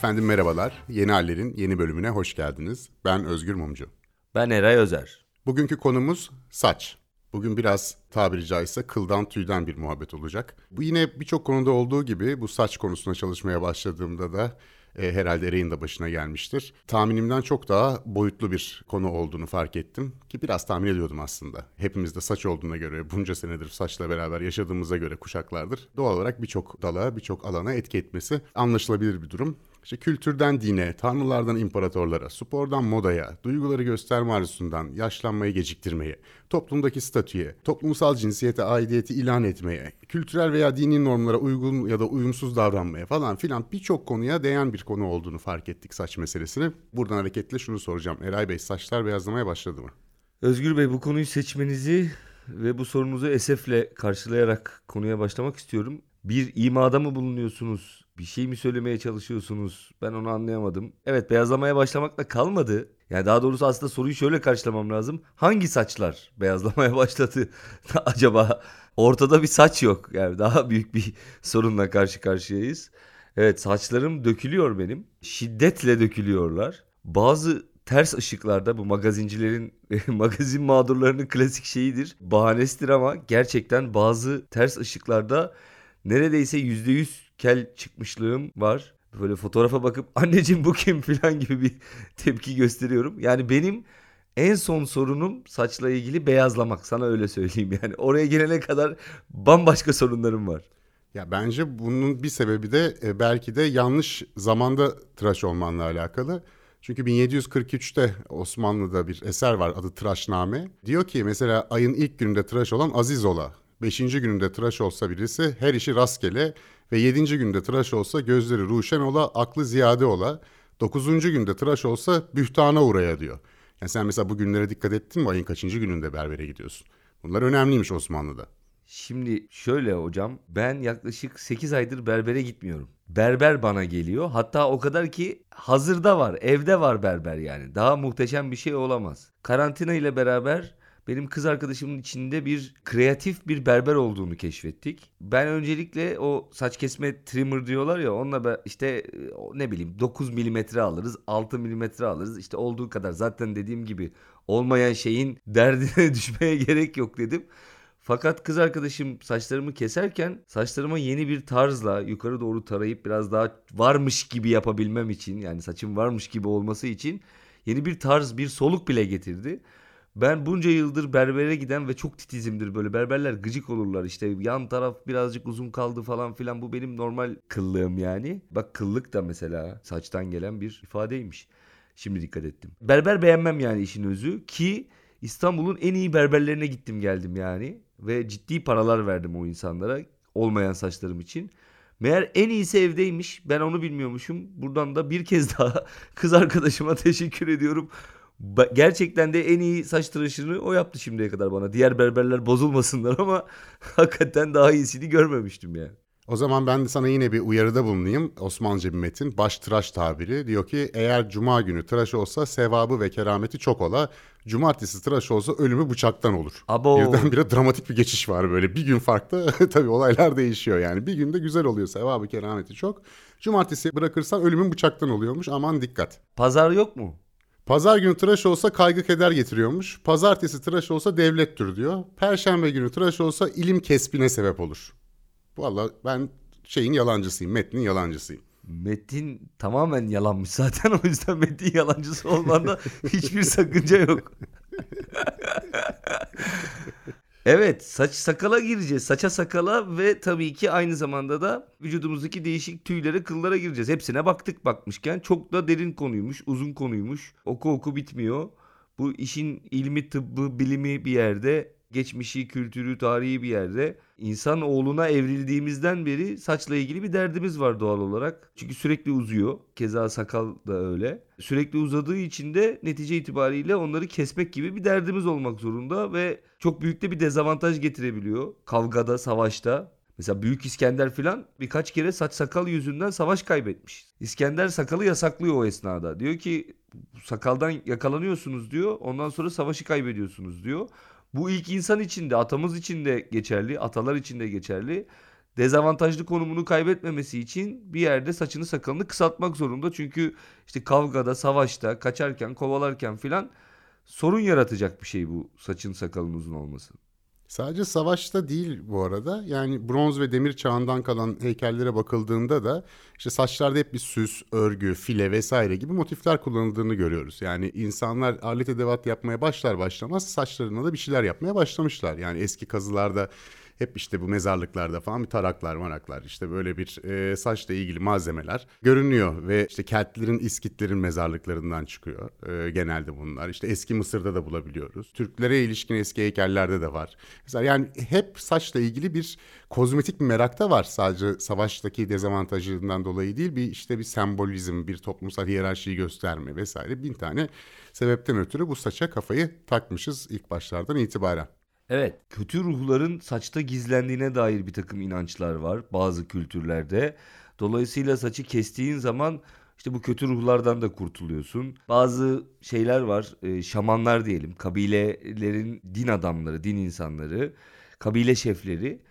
Efendim merhabalar. Yeni Haller'in yeni bölümüne hoş geldiniz. Ben Özgür Mumcu. Ben Eray Özer. Bugünkü konumuz saç. Bugün biraz tabiri caizse kıldan tüyden bir muhabbet olacak. Bu yine birçok konuda olduğu gibi bu saç konusuna çalışmaya başladığımda da e, herhalde Eray'ın da başına gelmiştir. Tahminimden çok daha boyutlu bir konu olduğunu fark ettim ki biraz tahmin ediyordum aslında. Hepimizde saç olduğuna göre bunca senedir saçla beraber yaşadığımıza göre kuşaklardır. Doğal olarak birçok dala, birçok alana etki etmesi anlaşılabilir bir durum. İşte kültürden dine, tanrılardan imparatorlara, spordan modaya, duyguları gösterme arzusundan yaşlanmayı geciktirmeye, toplumdaki statüye, toplumsal cinsiyete aidiyeti ilan etmeye, kültürel veya dini normlara uygun ya da uyumsuz davranmaya falan filan birçok konuya değen bir konu olduğunu fark ettik saç meselesini. Buradan hareketle şunu soracağım. Eray Bey saçlar beyazlamaya başladı mı? Özgür Bey bu konuyu seçmenizi ve bu sorunuzu esefle karşılayarak konuya başlamak istiyorum. Bir imada mı bulunuyorsunuz? Bir şey mi söylemeye çalışıyorsunuz? Ben onu anlayamadım. Evet beyazlamaya başlamakla kalmadı. Yani daha doğrusu aslında soruyu şöyle karşılamam lazım. Hangi saçlar beyazlamaya başladı acaba? Ortada bir saç yok. Yani daha büyük bir sorunla karşı karşıyayız. Evet saçlarım dökülüyor benim. Şiddetle dökülüyorlar. Bazı ters ışıklarda bu magazincilerin magazin mağdurlarının klasik şeyidir. Bahanesidir ama gerçekten bazı ters ışıklarda neredeyse yüzde yüz kel çıkmışlığım var. Böyle fotoğrafa bakıp anneciğim bu kim falan gibi bir tepki gösteriyorum. Yani benim en son sorunum saçla ilgili beyazlamak. Sana öyle söyleyeyim yani. Oraya gelene kadar bambaşka sorunlarım var. Ya bence bunun bir sebebi de e, belki de yanlış zamanda tıraş olmanla alakalı. Çünkü 1743'te Osmanlı'da bir eser var adı Tıraşname. Diyor ki mesela ayın ilk gününde tıraş olan Aziz ola. Beşinci gününde tıraş olsa birisi her işi rastgele ve yedinci günde tıraş olsa gözleri ruşen ola, aklı ziyade ola. Dokuzuncu günde tıraş olsa bühtana uğraya diyor. Yani sen mesela bu günlere dikkat ettin mi? Ayın kaçıncı gününde berbere gidiyorsun? Bunlar önemliymiş Osmanlı'da. Şimdi şöyle hocam ben yaklaşık 8 aydır berbere gitmiyorum. Berber bana geliyor. Hatta o kadar ki hazırda var. Evde var berber yani. Daha muhteşem bir şey olamaz. Karantina ile beraber benim kız arkadaşımın içinde bir kreatif bir berber olduğunu keşfettik. Ben öncelikle o saç kesme trimmer diyorlar ya onunla işte ne bileyim 9 milimetre alırız 6 milimetre alırız işte olduğu kadar zaten dediğim gibi olmayan şeyin derdine düşmeye gerek yok dedim. Fakat kız arkadaşım saçlarımı keserken saçlarıma yeni bir tarzla yukarı doğru tarayıp biraz daha varmış gibi yapabilmem için yani saçım varmış gibi olması için yeni bir tarz bir soluk bile getirdi. Ben bunca yıldır berbere giden ve çok titizimdir böyle berberler gıcık olurlar işte yan taraf birazcık uzun kaldı falan filan bu benim normal kıllığım yani. Bak kıllık da mesela saçtan gelen bir ifadeymiş. Şimdi dikkat ettim. Berber beğenmem yani işin özü ki İstanbul'un en iyi berberlerine gittim geldim yani ve ciddi paralar verdim o insanlara olmayan saçlarım için. Meğer en iyisi evdeymiş. Ben onu bilmiyormuşum. Buradan da bir kez daha kız arkadaşıma teşekkür ediyorum. Gerçekten de en iyi saç tıraşını o yaptı şimdiye kadar bana. Diğer berberler bozulmasınlar ama hakikaten daha iyisini görmemiştim yani. O zaman ben de sana yine bir uyarıda bulunayım. Osmanlıca bir metin. Baş tıraş tabiri. Diyor ki eğer cuma günü tıraş olsa sevabı ve kerameti çok ola. Cumartesi tıraş olsa ölümü bıçaktan olur. Abo. Birdenbire dramatik bir geçiş var böyle. Bir gün farklı tabii olaylar değişiyor yani. Bir günde güzel oluyor sevabı kerameti çok. Cumartesi bırakırsan ölümün bıçaktan oluyormuş. Aman dikkat. Pazar yok mu? Pazar günü tıraş olsa kaygı keder getiriyormuş. Pazartesi tıraş olsa devlettir diyor. Perşembe günü tıraş olsa ilim kesbine sebep olur. Valla ben şeyin yalancısıyım, metnin yalancısıyım. Metin tamamen yalanmış zaten o yüzden metin yalancısı olmanda hiçbir sakınca yok. evet saç sakala gireceğiz. Saça sakala ve tabii ki aynı zamanda da vücudumuzdaki değişik tüylere kıllara gireceğiz. Hepsine baktık bakmışken çok da derin konuymuş uzun konuymuş. Oku oku bitmiyor. Bu işin ilmi tıbbı bilimi bir yerde geçmişi, kültürü, tarihi bir yerde. İnsan oğluna evrildiğimizden beri saçla ilgili bir derdimiz var doğal olarak. Çünkü sürekli uzuyor. Keza sakal da öyle. Sürekli uzadığı için de netice itibariyle onları kesmek gibi bir derdimiz olmak zorunda ve çok büyük de bir dezavantaj getirebiliyor. Kavgada, savaşta. Mesela Büyük İskender filan birkaç kere saç sakal yüzünden savaş kaybetmiş. İskender sakalı yasaklıyor o esnada. Diyor ki sakaldan yakalanıyorsunuz diyor. Ondan sonra savaşı kaybediyorsunuz diyor. Bu ilk insan için de atamız için de geçerli, atalar için de geçerli. dezavantajlı konumunu kaybetmemesi için bir yerde saçını sakalını kısaltmak zorunda. Çünkü işte kavgada, savaşta, kaçarken, kovalarken filan sorun yaratacak bir şey bu saçın sakalın uzun olması. Sadece savaşta değil bu arada. Yani bronz ve demir çağından kalan heykellere bakıldığında da işte saçlarda hep bir süs, örgü, file vesaire gibi motifler kullanıldığını görüyoruz. Yani insanlar alet edevat yapmaya başlar başlamaz saçlarına da bir şeyler yapmaya başlamışlar. Yani eski kazılarda hep işte bu mezarlıklarda falan bir taraklar, maraklar işte böyle bir e, saçla ilgili malzemeler görünüyor ve işte Keltlerin, İskitlerin mezarlıklarından çıkıyor e, genelde bunlar. İşte eski Mısır'da da bulabiliyoruz. Türklere ilişkin eski heykellerde de var. Mesela yani hep saçla ilgili bir kozmetik bir merak da var. Sadece savaştaki dezavantajından dolayı değil bir işte bir sembolizm, bir toplumsal hiyerarşiyi gösterme vesaire bin tane sebepten ötürü bu saça kafayı takmışız ilk başlardan itibaren. Evet, kötü ruhların saçta gizlendiğine dair bir takım inançlar var bazı kültürlerde. Dolayısıyla saçı kestiğin zaman işte bu kötü ruhlardan da kurtuluyorsun. Bazı şeyler var, e, şamanlar diyelim, kabilelerin din adamları, din insanları, kabile şefleri.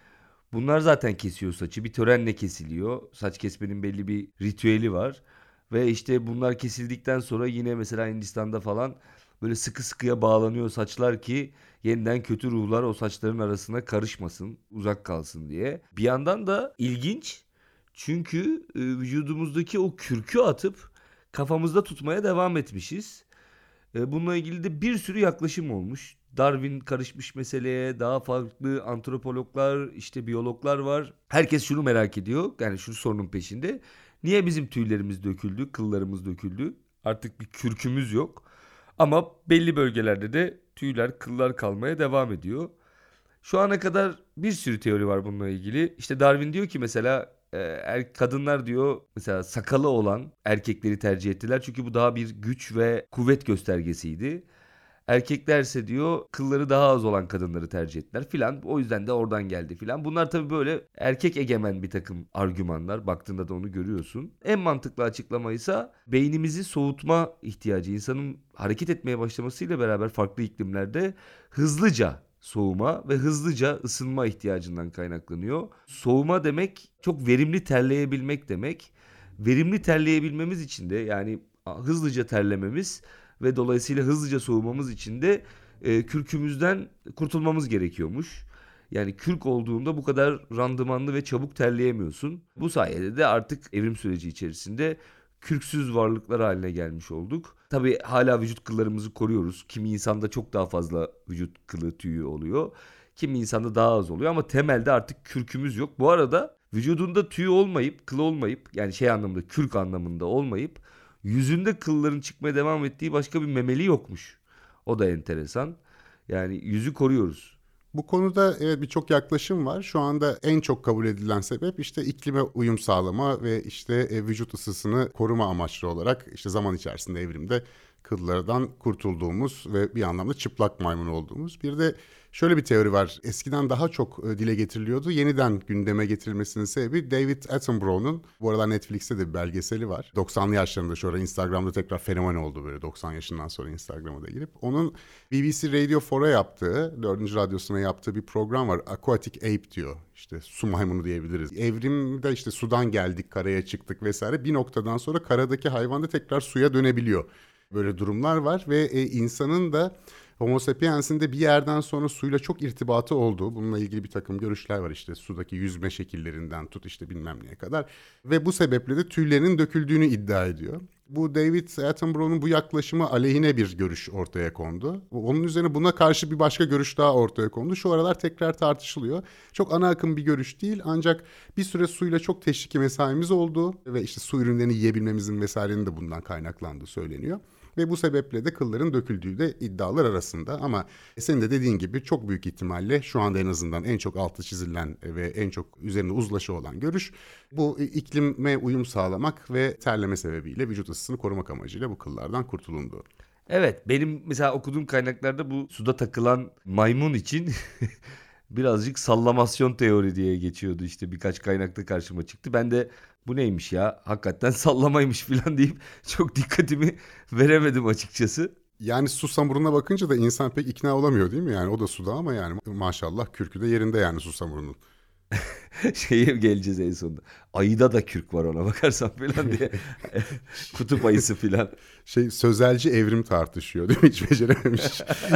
Bunlar zaten kesiyor saçı. Bir törenle kesiliyor. Saç kesmenin belli bir ritüeli var. Ve işte bunlar kesildikten sonra yine mesela Hindistan'da falan böyle sıkı sıkıya bağlanıyor saçlar ki yeniden kötü ruhlar o saçların arasına karışmasın, uzak kalsın diye. Bir yandan da ilginç çünkü e, vücudumuzdaki o kürkü atıp kafamızda tutmaya devam etmişiz. E, bununla ilgili de bir sürü yaklaşım olmuş. Darwin karışmış meseleye, daha farklı antropologlar, işte biyologlar var. Herkes şunu merak ediyor, yani şu sorunun peşinde. Niye bizim tüylerimiz döküldü, kıllarımız döküldü? Artık bir kürkümüz yok. Ama belli bölgelerde de tüyler, kıllar kalmaya devam ediyor. Şu ana kadar bir sürü teori var bununla ilgili. İşte Darwin diyor ki mesela e, er, kadınlar diyor mesela sakalı olan erkekleri tercih ettiler. Çünkü bu daha bir güç ve kuvvet göstergesiydi. Erkeklerse diyor kılları daha az olan kadınları tercih ettiler filan. O yüzden de oradan geldi filan. Bunlar tabii böyle erkek egemen bir takım argümanlar. Baktığında da onu görüyorsun. En mantıklı açıklama ise beynimizi soğutma ihtiyacı. İnsanın hareket etmeye başlamasıyla beraber farklı iklimlerde hızlıca soğuma ve hızlıca ısınma ihtiyacından kaynaklanıyor. Soğuma demek çok verimli terleyebilmek demek. Verimli terleyebilmemiz için de yani hızlıca terlememiz ve dolayısıyla hızlıca soğumamız için de e, kürkümüzden kurtulmamız gerekiyormuş. Yani kürk olduğunda bu kadar randımanlı ve çabuk terleyemiyorsun. Bu sayede de artık evrim süreci içerisinde kürksüz varlıklar haline gelmiş olduk. Tabi hala vücut kıllarımızı koruyoruz. Kimi insanda çok daha fazla vücut kılı tüyü oluyor. Kimi insanda daha az oluyor ama temelde artık kürkümüz yok. Bu arada vücudunda tüy olmayıp, kıl olmayıp yani şey anlamında kürk anlamında olmayıp yüzünde kılların çıkmaya devam ettiği başka bir memeli yokmuş. O da enteresan. Yani yüzü koruyoruz. Bu konuda evet birçok yaklaşım var. Şu anda en çok kabul edilen sebep işte iklime uyum sağlama ve işte e, vücut ısısını koruma amaçlı olarak işte zaman içerisinde evrimde kıllardan kurtulduğumuz ve bir anlamda çıplak maymun olduğumuz. Bir de Şöyle bir teori var. Eskiden daha çok e, dile getiriliyordu. Yeniden gündeme getirilmesinin sebebi David Attenborough'un bu aralar Netflix'te de bir belgeseli var. 90'lı yaşlarında ara Instagram'da tekrar fenomen oldu böyle 90 yaşından sonra Instagram'a da girip. Onun BBC Radio 4'a yaptığı, 4. radyosuna yaptığı bir program var. Aquatic Ape diyor. İşte su maymunu diyebiliriz. Evrimde işte sudan geldik, karaya çıktık vesaire. Bir noktadan sonra karadaki hayvan da tekrar suya dönebiliyor. Böyle durumlar var ve e, insanın da Homo sapiens'in de bir yerden sonra suyla çok irtibatı olduğu, bununla ilgili bir takım görüşler var işte sudaki yüzme şekillerinden tut işte bilmem neye kadar. Ve bu sebeple de tüylerinin döküldüğünü iddia ediyor. Bu David Attenborough'un bu yaklaşımı aleyhine bir görüş ortaya kondu. Onun üzerine buna karşı bir başka görüş daha ortaya kondu. Şu aralar tekrar tartışılıyor. Çok ana akım bir görüş değil ancak bir süre suyla çok teşviki mesaimiz oldu ve işte su ürünlerini yiyebilmemizin vesairenin de bundan kaynaklandığı söyleniyor ve bu sebeple de kılların döküldüğü de iddialar arasında ama senin de dediğin gibi çok büyük ihtimalle şu anda en azından en çok altı çizilen ve en çok üzerine uzlaşı olan görüş bu iklime uyum sağlamak ve terleme sebebiyle vücut ısısını korumak amacıyla bu kıllardan kurtulundu. Evet benim mesela okuduğum kaynaklarda bu suda takılan maymun için birazcık sallamasyon teori diye geçiyordu işte birkaç kaynakta karşıma çıktı. Ben de bu neymiş ya hakikaten sallamaymış falan deyip çok dikkatimi veremedim açıkçası. Yani su samuruna bakınca da insan pek ikna olamıyor değil mi? Yani o da suda ama yani maşallah kürkü de yerinde yani su samurunun. Şeye geleceğiz en sonunda. Ayıda da kürk var ona bakarsan falan diye. Kutup ayısı falan. Şey sözelci evrim tartışıyor değil mi? Hiç becerememiş.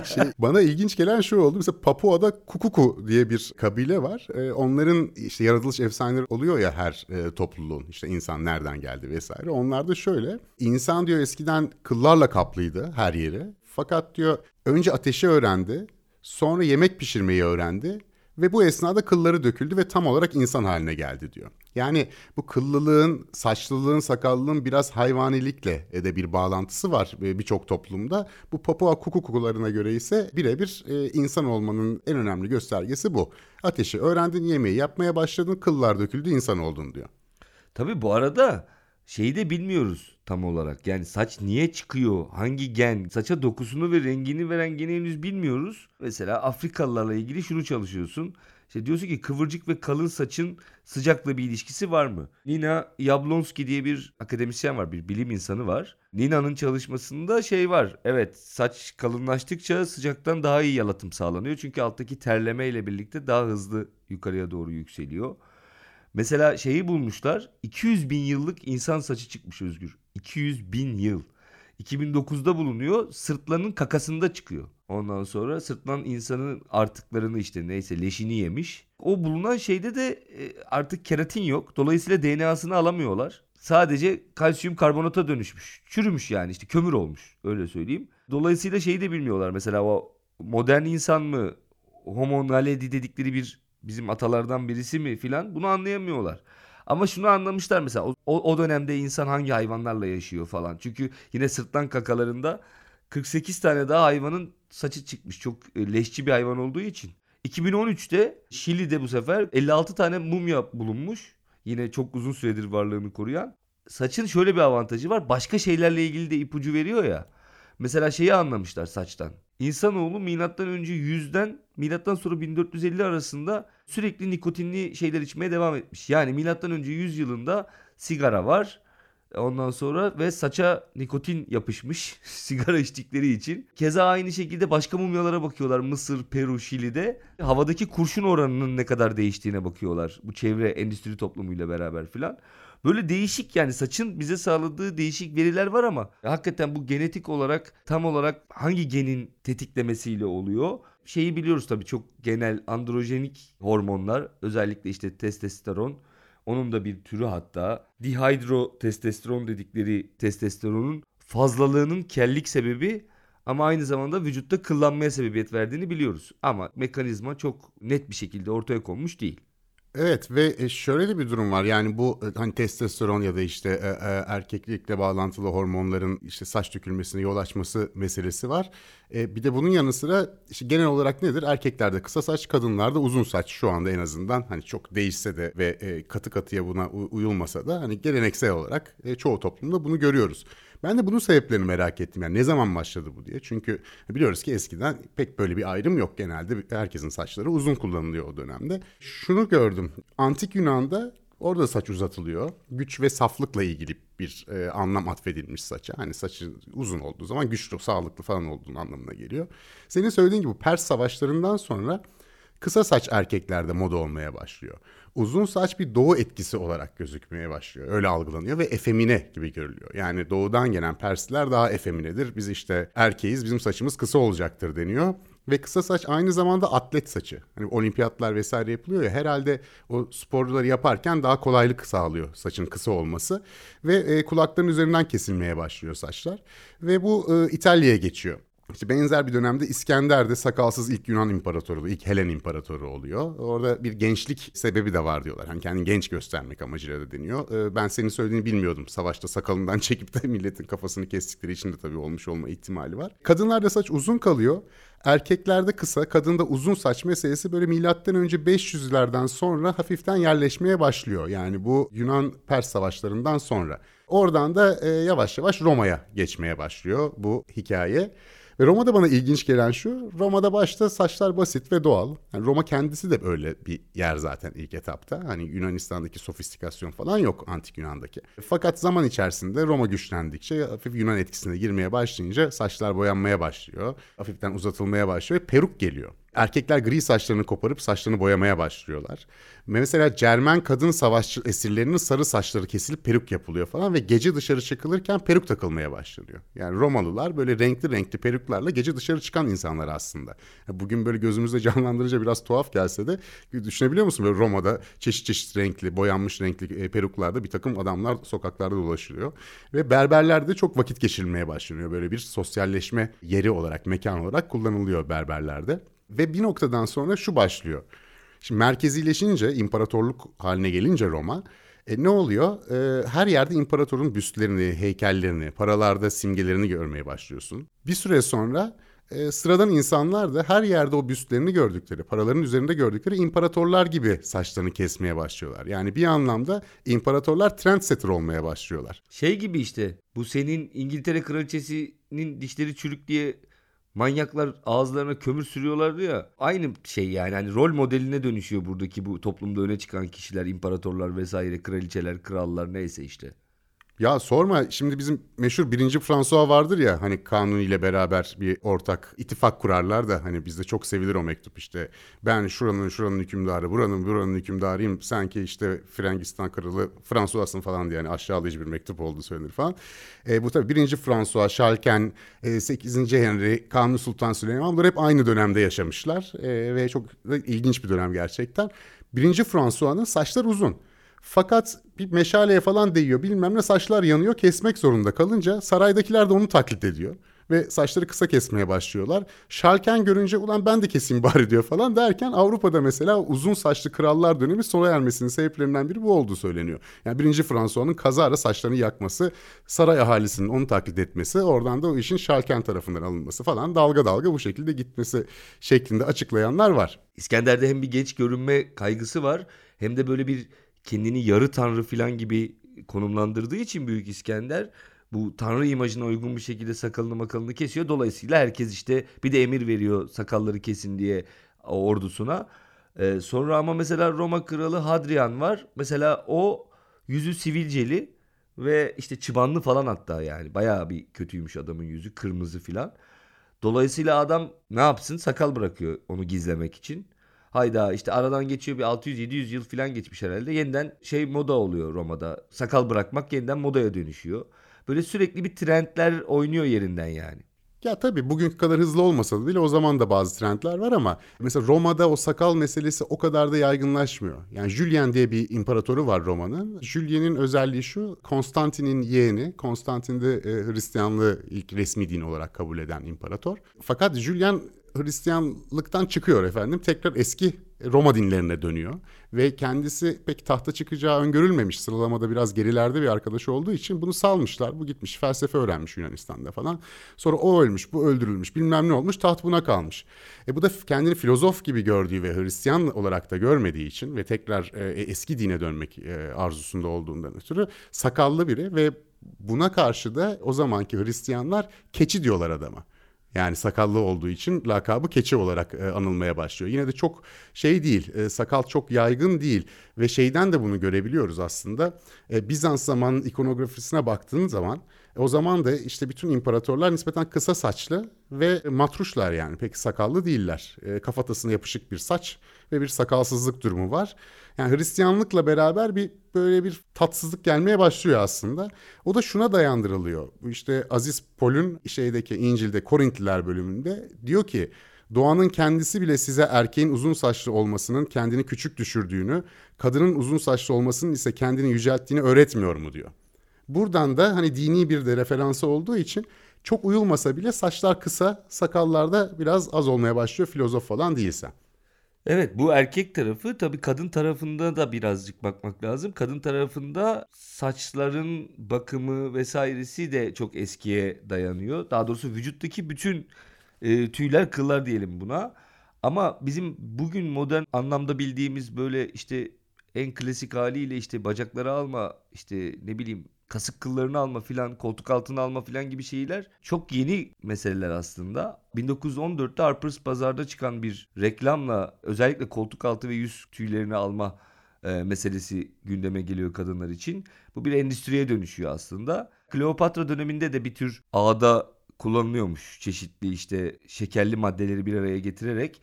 şey, bana ilginç gelen şu oldu. Mesela Papua'da Kukuku diye bir kabile var. Ee, onların işte yaratılış efsaneleri oluyor ya her e, topluluğun. İşte insan nereden geldi vesaire. Onlar da şöyle. İnsan diyor eskiden kıllarla kaplıydı her yeri. Fakat diyor önce ateşi öğrendi. Sonra yemek pişirmeyi öğrendi ve bu esnada kılları döküldü ve tam olarak insan haline geldi diyor. Yani bu kıllılığın, saçlılığın, sakallılığın biraz hayvanilikle de bir bağlantısı var birçok toplumda. Bu Papua kukukularına göre ise birebir e, insan olmanın en önemli göstergesi bu. Ateşi öğrendin, yemeği yapmaya başladın, kıllar döküldü, insan oldun diyor. Tabii bu arada şeyi de bilmiyoruz tam olarak. Yani saç niye çıkıyor? Hangi gen? Saça dokusunu ve rengini veren geni henüz bilmiyoruz. Mesela Afrikalılarla ilgili şunu çalışıyorsun. İşte diyorsun ki kıvırcık ve kalın saçın sıcakla bir ilişkisi var mı? Nina Yablonski diye bir akademisyen var, bir bilim insanı var. Nina'nın çalışmasında şey var. Evet, saç kalınlaştıkça sıcaktan daha iyi yalıtım sağlanıyor. Çünkü alttaki terleme ile birlikte daha hızlı yukarıya doğru yükseliyor. Mesela şeyi bulmuşlar. 200 bin yıllık insan saçı çıkmış Özgür. 200 bin yıl. 2009'da bulunuyor. Sırtlanın kakasında çıkıyor. Ondan sonra sırtlan insanın artıklarını işte neyse leşini yemiş. O bulunan şeyde de e, artık keratin yok. Dolayısıyla DNA'sını alamıyorlar. Sadece kalsiyum karbonata dönüşmüş. Çürümüş yani işte kömür olmuş öyle söyleyeyim. Dolayısıyla şeyi de bilmiyorlar. Mesela o modern insan mı Homo naledi dedikleri bir bizim atalardan birisi mi filan bunu anlayamıyorlar. Ama şunu anlamışlar mesela o, o dönemde insan hangi hayvanlarla yaşıyor falan. Çünkü yine sırtlan kakalarında 48 tane daha hayvanın saçı çıkmış. Çok e, leşçi bir hayvan olduğu için. 2013'te Şili'de bu sefer 56 tane mumya bulunmuş. Yine çok uzun süredir varlığını koruyan. Saçın şöyle bir avantajı var. Başka şeylerle ilgili de ipucu veriyor ya. Mesela şeyi anlamışlar saçtan. İnsanoğlu milattan önce 100'den milattan sonra 1450 arasında sürekli nikotinli şeyler içmeye devam etmiş. Yani milattan önce 100 yılında sigara var. Ondan sonra ve saça nikotin yapışmış sigara içtikleri için. Keza aynı şekilde başka mumyalara bakıyorlar. Mısır, Peru, Şili'de. Havadaki kurşun oranının ne kadar değiştiğine bakıyorlar. Bu çevre endüstri toplumuyla beraber filan. Böyle değişik yani saçın bize sağladığı değişik veriler var ama hakikaten bu genetik olarak tam olarak hangi genin tetiklemesiyle oluyor? Şeyi biliyoruz tabii çok genel androjenik hormonlar özellikle işte testosteron onun da bir türü hatta dihidrotestosteron dedikleri testosteronun fazlalığının kellik sebebi ama aynı zamanda vücutta kıllanmaya sebebiyet verdiğini biliyoruz. Ama mekanizma çok net bir şekilde ortaya konmuş değil. Evet ve e, şöyle de bir durum var yani bu e, hani testosteron ya da işte e, erkeklikle bağlantılı hormonların işte saç dökülmesine yol açması meselesi var. Bir de bunun yanı sıra işte genel olarak nedir? Erkeklerde kısa saç, kadınlarda uzun saç şu anda en azından hani çok değişse de ve katı katıya buna uyulmasa da hani geleneksel olarak çoğu toplumda bunu görüyoruz. Ben de bunun sebeplerini merak ettim. Yani ne zaman başladı bu diye. Çünkü biliyoruz ki eskiden pek böyle bir ayrım yok. Genelde herkesin saçları uzun kullanılıyor o dönemde. Şunu gördüm. Antik Yunan'da Orada saç uzatılıyor. Güç ve saflıkla ilgili bir e, anlam atfedilmiş saça. Hani saçı uzun olduğu zaman güçlü, sağlıklı falan olduğunu anlamına geliyor. Senin söylediğin gibi Pers savaşlarından sonra kısa saç erkeklerde moda olmaya başlıyor uzun saç bir doğu etkisi olarak gözükmeye başlıyor. Öyle algılanıyor ve efemine gibi görülüyor. Yani doğudan gelen Persler daha efeminedir. Biz işte erkeğiz bizim saçımız kısa olacaktır deniyor. Ve kısa saç aynı zamanda atlet saçı. Hani olimpiyatlar vesaire yapılıyor ya herhalde o sporcuları yaparken daha kolaylık sağlıyor saçın kısa olması. Ve e, kulakların üzerinden kesilmeye başlıyor saçlar. Ve bu e, İtalya'ya geçiyor. İşte benzer bir dönemde İskender de sakalsız ilk Yunan imparatoru, ilk Helen imparatoru oluyor. Orada bir gençlik sebebi de var diyorlar. Hani kendini genç göstermek amacıyla da deniyor. Ee, ben senin söylediğini bilmiyordum. Savaşta sakalından çekip de milletin kafasını kestikleri için de tabii olmuş olma ihtimali var. Kadınlarda saç uzun kalıyor. Erkeklerde kısa, kadında uzun saç meselesi böyle milattan önce 500'lerden sonra hafiften yerleşmeye başlıyor. Yani bu Yunan Pers savaşlarından sonra. Oradan da e, yavaş yavaş Roma'ya geçmeye başlıyor bu hikaye. Ve Roma'da bana ilginç gelen şu, Roma'da başta saçlar basit ve doğal. Yani Roma kendisi de böyle bir yer zaten ilk etapta. Hani Yunanistan'daki sofistikasyon falan yok antik Yunan'daki. Fakat zaman içerisinde Roma güçlendikçe hafif Yunan etkisine girmeye başlayınca saçlar boyanmaya başlıyor. Hafiften uzatılmaya başlıyor ve peruk geliyor. Erkekler gri saçlarını koparıp saçlarını boyamaya başlıyorlar. Mesela Cermen kadın savaşçı esirlerinin sarı saçları kesilip peruk yapılıyor falan ve gece dışarı çıkılırken peruk takılmaya başlanıyor. Yani Romalılar böyle renkli renkli peruklarla gece dışarı çıkan insanlar aslında. Bugün böyle gözümüzde canlandırınca biraz tuhaf gelse de düşünebiliyor musun böyle Roma'da çeşit çeşit renkli, boyanmış renkli e, peruklarda bir takım adamlar sokaklarda dolaşıyor. Ve berberlerde çok vakit geçirilmeye başlanıyor. Böyle bir sosyalleşme yeri olarak, mekan olarak kullanılıyor berberlerde. Ve bir noktadan sonra şu başlıyor. Şimdi merkezileşince, imparatorluk haline gelince Roma, e, ne oluyor? E, her yerde imparatorun büstlerini, heykellerini, paralarda simgelerini görmeye başlıyorsun. Bir süre sonra e, sıradan insanlar da her yerde o büstlerini gördükleri, paraların üzerinde gördükleri imparatorlar gibi saçlarını kesmeye başlıyorlar. Yani bir anlamda imparatorlar trendsetter olmaya başlıyorlar. Şey gibi işte bu senin İngiltere kraliçesinin dişleri çürük diye manyaklar ağızlarına kömür sürüyorlardı ya. Aynı şey yani hani rol modeline dönüşüyor buradaki bu toplumda öne çıkan kişiler, imparatorlar vesaire, kraliçeler, krallar neyse işte. Ya sorma şimdi bizim meşhur birinci François vardır ya hani Kanuni ile beraber bir ortak ittifak kurarlar da hani bizde çok sevilir o mektup işte. Ben şuranın şuranın hükümdarı buranın buranın hükümdarıyım sanki işte Frangistan kralı François'ın falan diye yani aşağılayıcı bir mektup olduğu söylenir falan. E, bu tabii birinci François, Şalken, e, 8. Henry, Kanuni Sultan Süleyman bunlar hep aynı dönemde yaşamışlar e, ve çok ilginç bir dönem gerçekten. Birinci François'ın saçlar uzun. Fakat bir meşaleye falan değiyor bilmem ne saçlar yanıyor kesmek zorunda kalınca saraydakiler de onu taklit ediyor. Ve saçları kısa kesmeye başlıyorlar. Şalken görünce ulan ben de keseyim bari diyor falan derken Avrupa'da mesela uzun saçlı krallar dönemi sona ermesinin sebeplerinden biri bu olduğu söyleniyor. Yani birinci François'un kazara saçlarını yakması, saray ahalisinin onu taklit etmesi, oradan da o işin Şalken tarafından alınması falan dalga dalga bu şekilde gitmesi şeklinde açıklayanlar var. İskender'de hem bir geç görünme kaygısı var hem de böyle bir kendini yarı tanrı falan gibi konumlandırdığı için Büyük İskender bu tanrı imajına uygun bir şekilde sakalını makalını kesiyor. Dolayısıyla herkes işte bir de emir veriyor sakalları kesin diye ordusuna. Ee, sonra ama mesela Roma kralı Hadrian var. Mesela o yüzü sivilceli ve işte çıbanlı falan hatta yani. Bayağı bir kötüymüş adamın yüzü kırmızı filan. Dolayısıyla adam ne yapsın sakal bırakıyor onu gizlemek için. Hayda işte aradan geçiyor bir 600-700 yıl falan geçmiş herhalde. Yeniden şey moda oluyor Roma'da. Sakal bırakmak yeniden modaya dönüşüyor. Böyle sürekli bir trendler oynuyor yerinden yani. Ya tabii bugünkü kadar hızlı olmasa da bile o zaman da bazı trendler var ama mesela Roma'da o sakal meselesi o kadar da yaygınlaşmıyor. Yani Julian diye bir imparatoru var Roma'nın. Julian'in özelliği şu Konstantin'in yeğeni. Konstantin de e, Hristiyanlığı ilk resmi din olarak kabul eden imparator. Fakat Julian Hristiyanlıktan çıkıyor efendim. Tekrar eski Roma dinlerine dönüyor. Ve kendisi pek tahta çıkacağı öngörülmemiş. Sıralamada biraz gerilerde bir arkadaş olduğu için bunu salmışlar. Bu gitmiş felsefe öğrenmiş Yunanistan'da falan. Sonra o ölmüş, bu öldürülmüş, bilmem ne olmuş, taht buna kalmış. E bu da kendini filozof gibi gördüğü ve Hristiyan olarak da görmediği için ve tekrar e, eski dine dönmek e, arzusunda olduğundan ötürü sakallı biri ve buna karşı da o zamanki Hristiyanlar keçi diyorlar adama. Yani sakallı olduğu için lakabı keçi olarak e, anılmaya başlıyor. Yine de çok şey değil, e, sakal çok yaygın değil ve şeyden de bunu görebiliyoruz aslında. E, Bizans zamanın ikonografisine baktığın zaman e, o zaman da işte bütün imparatorlar nispeten kısa saçlı ve matruşlar yani pek sakallı değiller. E, kafatasına yapışık bir saç ve bir sakalsızlık durumu var. Yani Hristiyanlıkla beraber bir böyle bir tatsızlık gelmeye başlıyor aslında. O da şuna dayandırılıyor. İşte Aziz Pol'ün şeydeki İncil'de Korintliler bölümünde diyor ki Doğanın kendisi bile size erkeğin uzun saçlı olmasının kendini küçük düşürdüğünü, kadının uzun saçlı olmasının ise kendini yücelttiğini öğretmiyor mu diyor. Buradan da hani dini bir de referansı olduğu için çok uyulmasa bile saçlar kısa, sakallarda biraz az olmaya başlıyor filozof falan değilse. Evet bu erkek tarafı tabii kadın tarafında da birazcık bakmak lazım. Kadın tarafında saçların bakımı vesairesi de çok eskiye dayanıyor. Daha doğrusu vücuttaki bütün e, tüyler kıllar diyelim buna. Ama bizim bugün modern anlamda bildiğimiz böyle işte en klasik haliyle işte bacakları alma işte ne bileyim kasık kıllarını alma filan, koltuk altına alma filan gibi şeyler çok yeni meseleler aslında. 1914'te Harper's Pazar'da çıkan bir reklamla özellikle koltuk altı ve yüz tüylerini alma e, meselesi gündeme geliyor kadınlar için. Bu bir endüstriye dönüşüyor aslında. Kleopatra döneminde de bir tür ağda kullanılıyormuş çeşitli işte şekerli maddeleri bir araya getirerek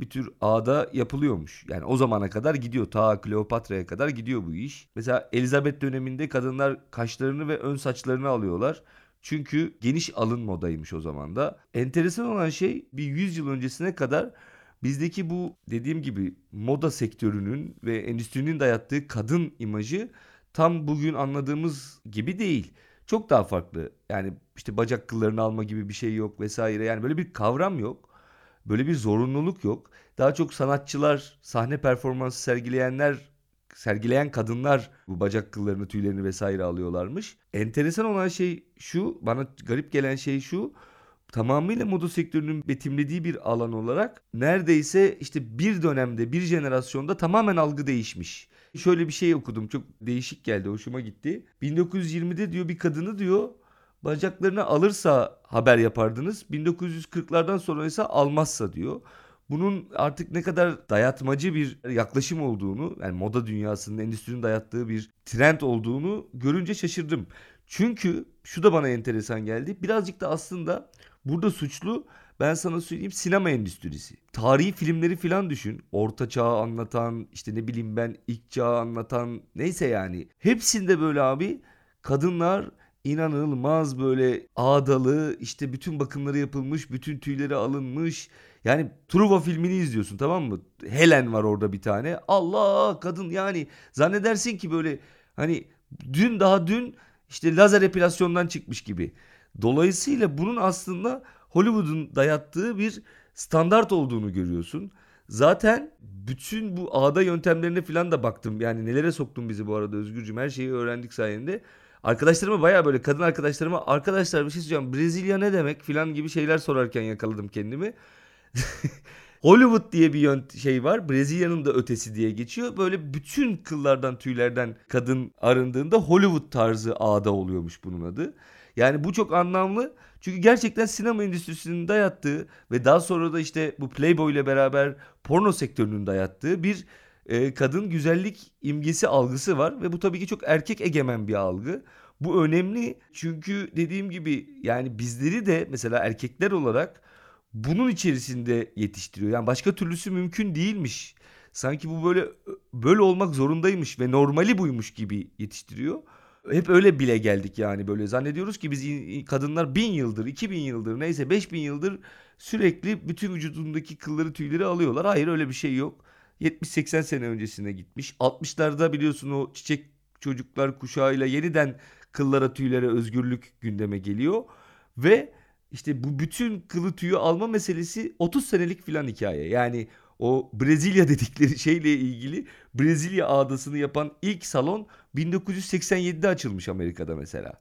bir tür ağda yapılıyormuş. Yani o zamana kadar gidiyor. Ta Kleopatra'ya kadar gidiyor bu iş. Mesela Elizabeth döneminde kadınlar kaşlarını ve ön saçlarını alıyorlar. Çünkü geniş alın modaymış o zaman da. Enteresan olan şey bir 100 yıl öncesine kadar bizdeki bu dediğim gibi moda sektörünün ve endüstrinin dayattığı kadın imajı tam bugün anladığımız gibi değil. Çok daha farklı. Yani işte bacak kıllarını alma gibi bir şey yok vesaire. Yani böyle bir kavram yok. Böyle bir zorunluluk yok. Daha çok sanatçılar, sahne performansı sergileyenler, sergileyen kadınlar bu bacak kıllarını, tüylerini vesaire alıyorlarmış. Enteresan olan şey şu, bana garip gelen şey şu. Tamamıyla moda sektörünün betimlediği bir alan olarak neredeyse işte bir dönemde, bir jenerasyonda tamamen algı değişmiş. Şöyle bir şey okudum çok değişik geldi hoşuma gitti. 1920'de diyor bir kadını diyor bacaklarını alırsa haber yapardınız. 1940'lardan sonra ise almazsa diyor. Bunun artık ne kadar dayatmacı bir yaklaşım olduğunu, yani moda dünyasının, endüstrinin dayattığı bir trend olduğunu görünce şaşırdım. Çünkü şu da bana enteresan geldi. Birazcık da aslında burada suçlu ben sana söyleyeyim sinema endüstrisi. Tarihi filmleri filan düşün. Orta çağı anlatan, işte ne bileyim ben ilk çağı anlatan neyse yani. Hepsinde böyle abi kadınlar inanılmaz böyle ağdalı işte bütün bakımları yapılmış bütün tüyleri alınmış yani Truva filmini izliyorsun tamam mı Helen var orada bir tane Allah kadın yani zannedersin ki böyle hani dün daha dün işte lazer epilasyondan çıkmış gibi dolayısıyla bunun aslında Hollywood'un dayattığı bir standart olduğunu görüyorsun. Zaten bütün bu ağda yöntemlerine falan da baktım. Yani nelere soktun bizi bu arada Özgürcüm. Her şeyi öğrendik sayende. Arkadaşlarıma baya böyle kadın arkadaşlarıma arkadaşlar bir şey söyleyeceğim. Brezilya ne demek filan gibi şeyler sorarken yakaladım kendimi. Hollywood diye bir yönt şey var. Brezilya'nın da ötesi diye geçiyor. Böyle bütün kıllardan tüylerden kadın arındığında Hollywood tarzı ağda oluyormuş bunun adı. Yani bu çok anlamlı. Çünkü gerçekten sinema endüstrisinin dayattığı ve daha sonra da işte bu Playboy ile beraber porno sektörünün dayattığı bir e, kadın güzellik imgesi algısı var ve bu tabii ki çok erkek egemen bir algı. Bu önemli çünkü dediğim gibi yani bizleri de mesela erkekler olarak bunun içerisinde yetiştiriyor. Yani başka türlüsü mümkün değilmiş. Sanki bu böyle böyle olmak zorundaymış ve normali buymuş gibi yetiştiriyor. Hep öyle bile geldik yani böyle zannediyoruz ki biz kadınlar bin yıldır, iki bin yıldır neyse beş bin yıldır sürekli bütün vücudundaki kılları tüyleri alıyorlar. Hayır öyle bir şey yok. 70-80 sene öncesine gitmiş. 60'larda biliyorsun o çiçek çocuklar kuşağıyla yeniden kıllara tüylere özgürlük gündeme geliyor. Ve işte bu bütün kılı tüyü alma meselesi 30 senelik filan hikaye. Yani o Brezilya dedikleri şeyle ilgili Brezilya ağdasını yapan ilk salon 1987'de açılmış Amerika'da mesela.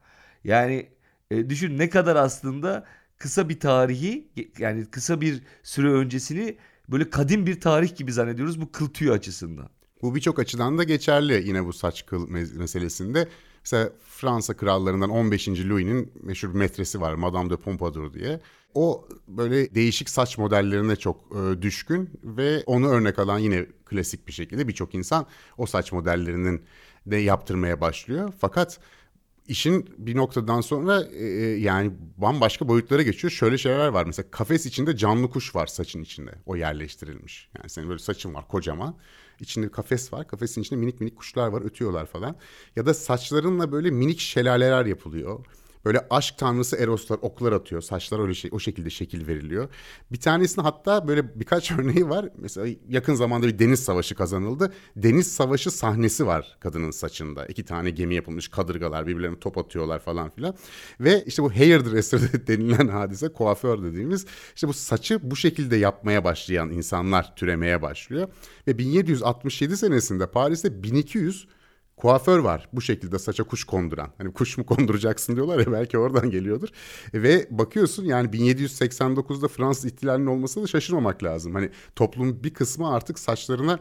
Yani e, düşün ne kadar aslında kısa bir tarihi yani kısa bir süre öncesini böyle kadim bir tarih gibi zannediyoruz bu kıl tüyü açısından. Bu birçok açıdan da geçerli yine bu saç kıl meselesinde. Mesela Fransa krallarından 15. Louis'nin meşhur metresi var Madame de Pompadour diye. O böyle değişik saç modellerine çok e, düşkün ve onu örnek alan yine klasik bir şekilde birçok insan o saç modellerinin de yaptırmaya başlıyor. Fakat işin bir noktadan sonra e, e, yani bambaşka boyutlara geçiyor. Şöyle şeyler var mesela kafes içinde canlı kuş var saçın içinde. O yerleştirilmiş. Yani senin böyle saçın var kocaman. İçinde bir kafes var. Kafesin içinde minik minik kuşlar var ötüyorlar falan. Ya da saçlarınla böyle minik şelaleler yapılıyor. Böyle aşk tanrısı Eroslar oklar atıyor. Saçlar öyle şey, o şekilde şekil veriliyor. Bir tanesinin hatta böyle birkaç örneği var. Mesela yakın zamanda bir deniz savaşı kazanıldı. Deniz savaşı sahnesi var kadının saçında. İki tane gemi yapılmış kadırgalar birbirlerine top atıyorlar falan filan. Ve işte bu hairdresser denilen hadise kuaför dediğimiz işte bu saçı bu şekilde yapmaya başlayan insanlar türemeye başlıyor. Ve 1767 senesinde Paris'te 1200 kuaför var bu şekilde saça kuş konduran. Hani kuş mu konduracaksın diyorlar ya belki oradan geliyordur. Ve bakıyorsun yani 1789'da Fransız ihtilalinin olmasına da şaşırmamak lazım. Hani toplumun bir kısmı artık saçlarına